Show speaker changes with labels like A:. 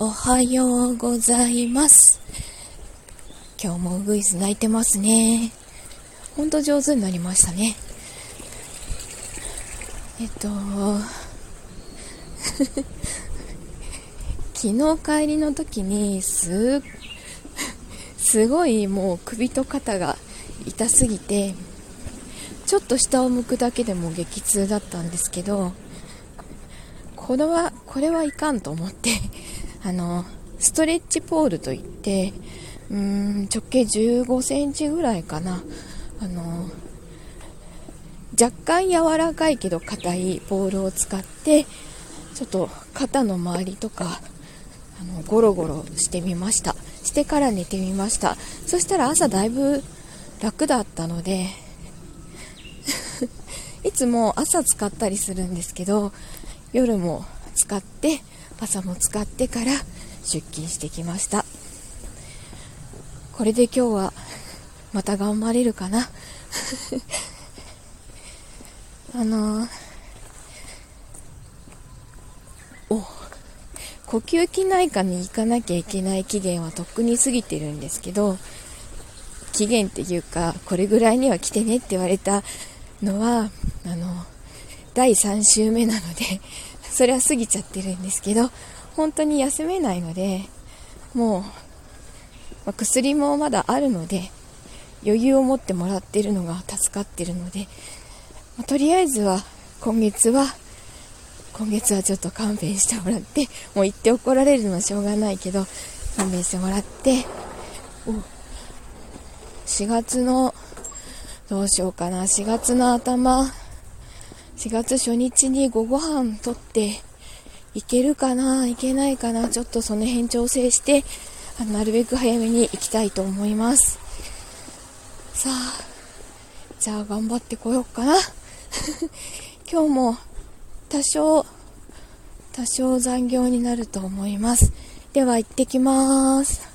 A: おはようございます。今日もウグイス鳴いてますね。ほんと上手になりましたね。えっと、昨日帰りの時にす、すごいもう首と肩が痛すぎて、ちょっと下を向くだけでも激痛だったんですけど、これは、これはいかんと思って、あの、ストレッチポールといって、うん、直径15センチぐらいかな。あの、若干柔らかいけど硬いポールを使って、ちょっと肩の周りとか、あの、ゴロゴロしてみました。してから寝てみました。そしたら朝だいぶ楽だったので、いつも朝使ったりするんですけど、夜も使って、朝も使ってから出勤してきました。これで今日はまた頑張れるかな？あのー、お、呼吸器内科に行かなきゃいけない期限はとっくに過ぎてるんですけど、期限っていうか、これぐらいには来てねって言われたのは、あの、第3週目なので、それは過ぎちゃってるんですけど、本当に休めないので、もう、まあ薬もまだあるので、余裕を持ってもらってるのが助かってるので、まあとりあえずは、今月は、今月はちょっと勘弁してもらって、もう言って怒られるのはしょうがないけど、勘弁してもらって、4月の、どうしようかな、4月の頭、4月初日に午後飯取っていけるかないけないかなちょっとその辺調整してあのなるべく早めに行きたいと思います。さあじゃあ頑張ってこようかな。今日も多少多少残業になると思います。では行ってきます。